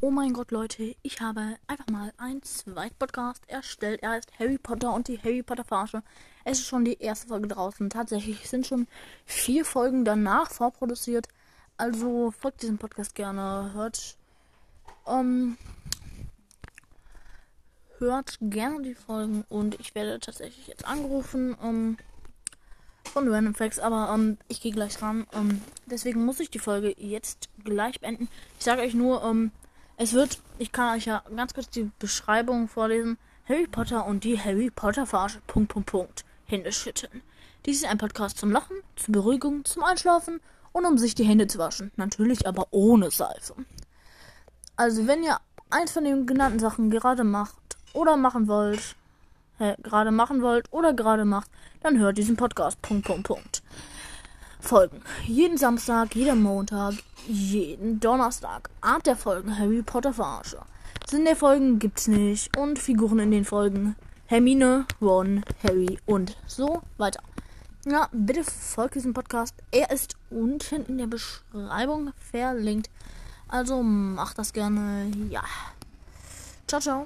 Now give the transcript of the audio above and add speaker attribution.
Speaker 1: Oh mein Gott, Leute, ich habe einfach mal einen zweiten Podcast erstellt. Er heißt Harry Potter und die Harry Potter Verarsche. Es ist schon die erste Folge draußen. Tatsächlich sind schon vier Folgen danach vorproduziert. Also folgt diesem Podcast gerne. Hört, ähm, hört gerne die Folgen und ich werde tatsächlich jetzt angerufen ähm, von Random Facts, aber ähm, ich gehe gleich ran. Ähm, deswegen muss ich die Folge jetzt gleich beenden. Ich sage euch nur, ähm, es wird, ich kann euch ja ganz kurz die Beschreibung vorlesen. Harry Potter und die Harry Potter Verarsche. Punkt, Punkt, Punkt. Hände schütteln. Dies ist ein Podcast zum Lachen, zur Beruhigung, zum Einschlafen und um sich die Hände zu waschen. Natürlich aber ohne Seife. Also, wenn ihr eins von den genannten Sachen gerade macht oder machen wollt, äh, gerade machen wollt oder gerade macht, dann hört diesen Podcast. Punkt, Punkt, Punkt. Folgen. Jeden Samstag, jeden Montag, jeden Donnerstag. Art der Folgen Harry Potter Verarsche. Sinn der Folgen gibt's nicht. Und Figuren in den Folgen Hermine, Ron, Harry und so weiter. Ja, bitte folgt diesem Podcast. Er ist unten in der Beschreibung verlinkt. Also macht das gerne. Ja. Ciao, ciao.